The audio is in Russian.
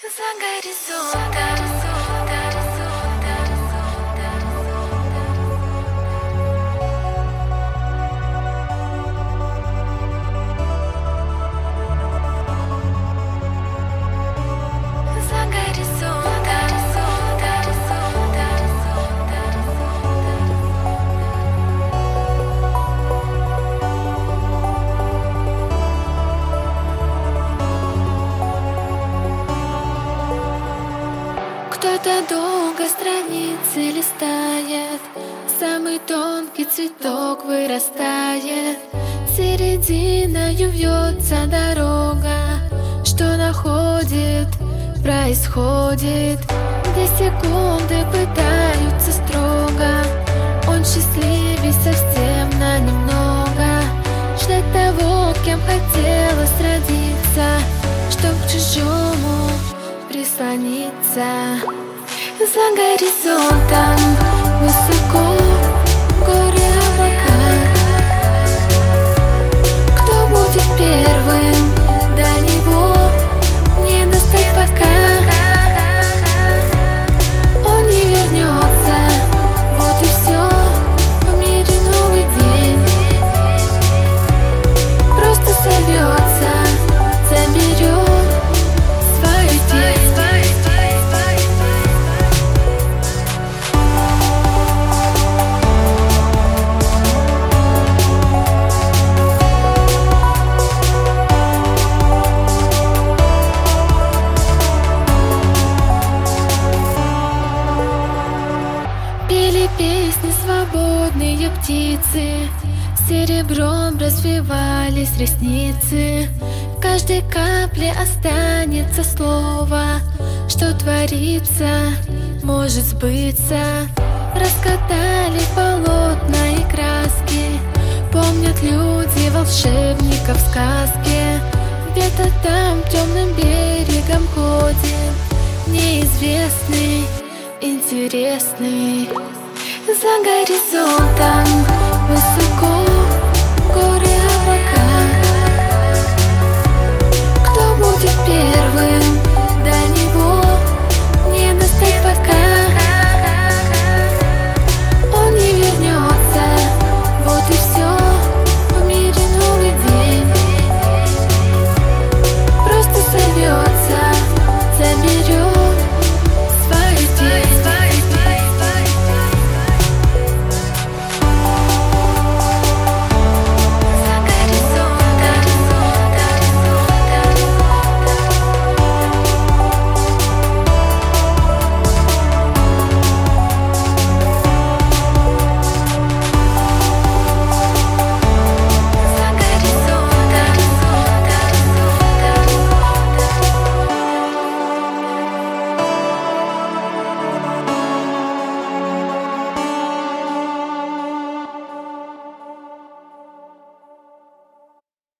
Cause I got it so, I got it. Кто-то долго страницы листает Самый тонкий цветок вырастает. Серединою вьется дорога Что находит, происходит. Две секунды пытаются строго Он счастливей совсем на немного. Ждать того, кем хотелось прислониться За горизонтом высоко Пели песни свободные птицы Серебром развивались ресницы. В каждой капле останется слово Что творится, может сбыться. Раскатали полотна и краски Помнят люди волшебников в сказке Где-то там темным берегом ходит Неизвестный интересный За горизонтом высоко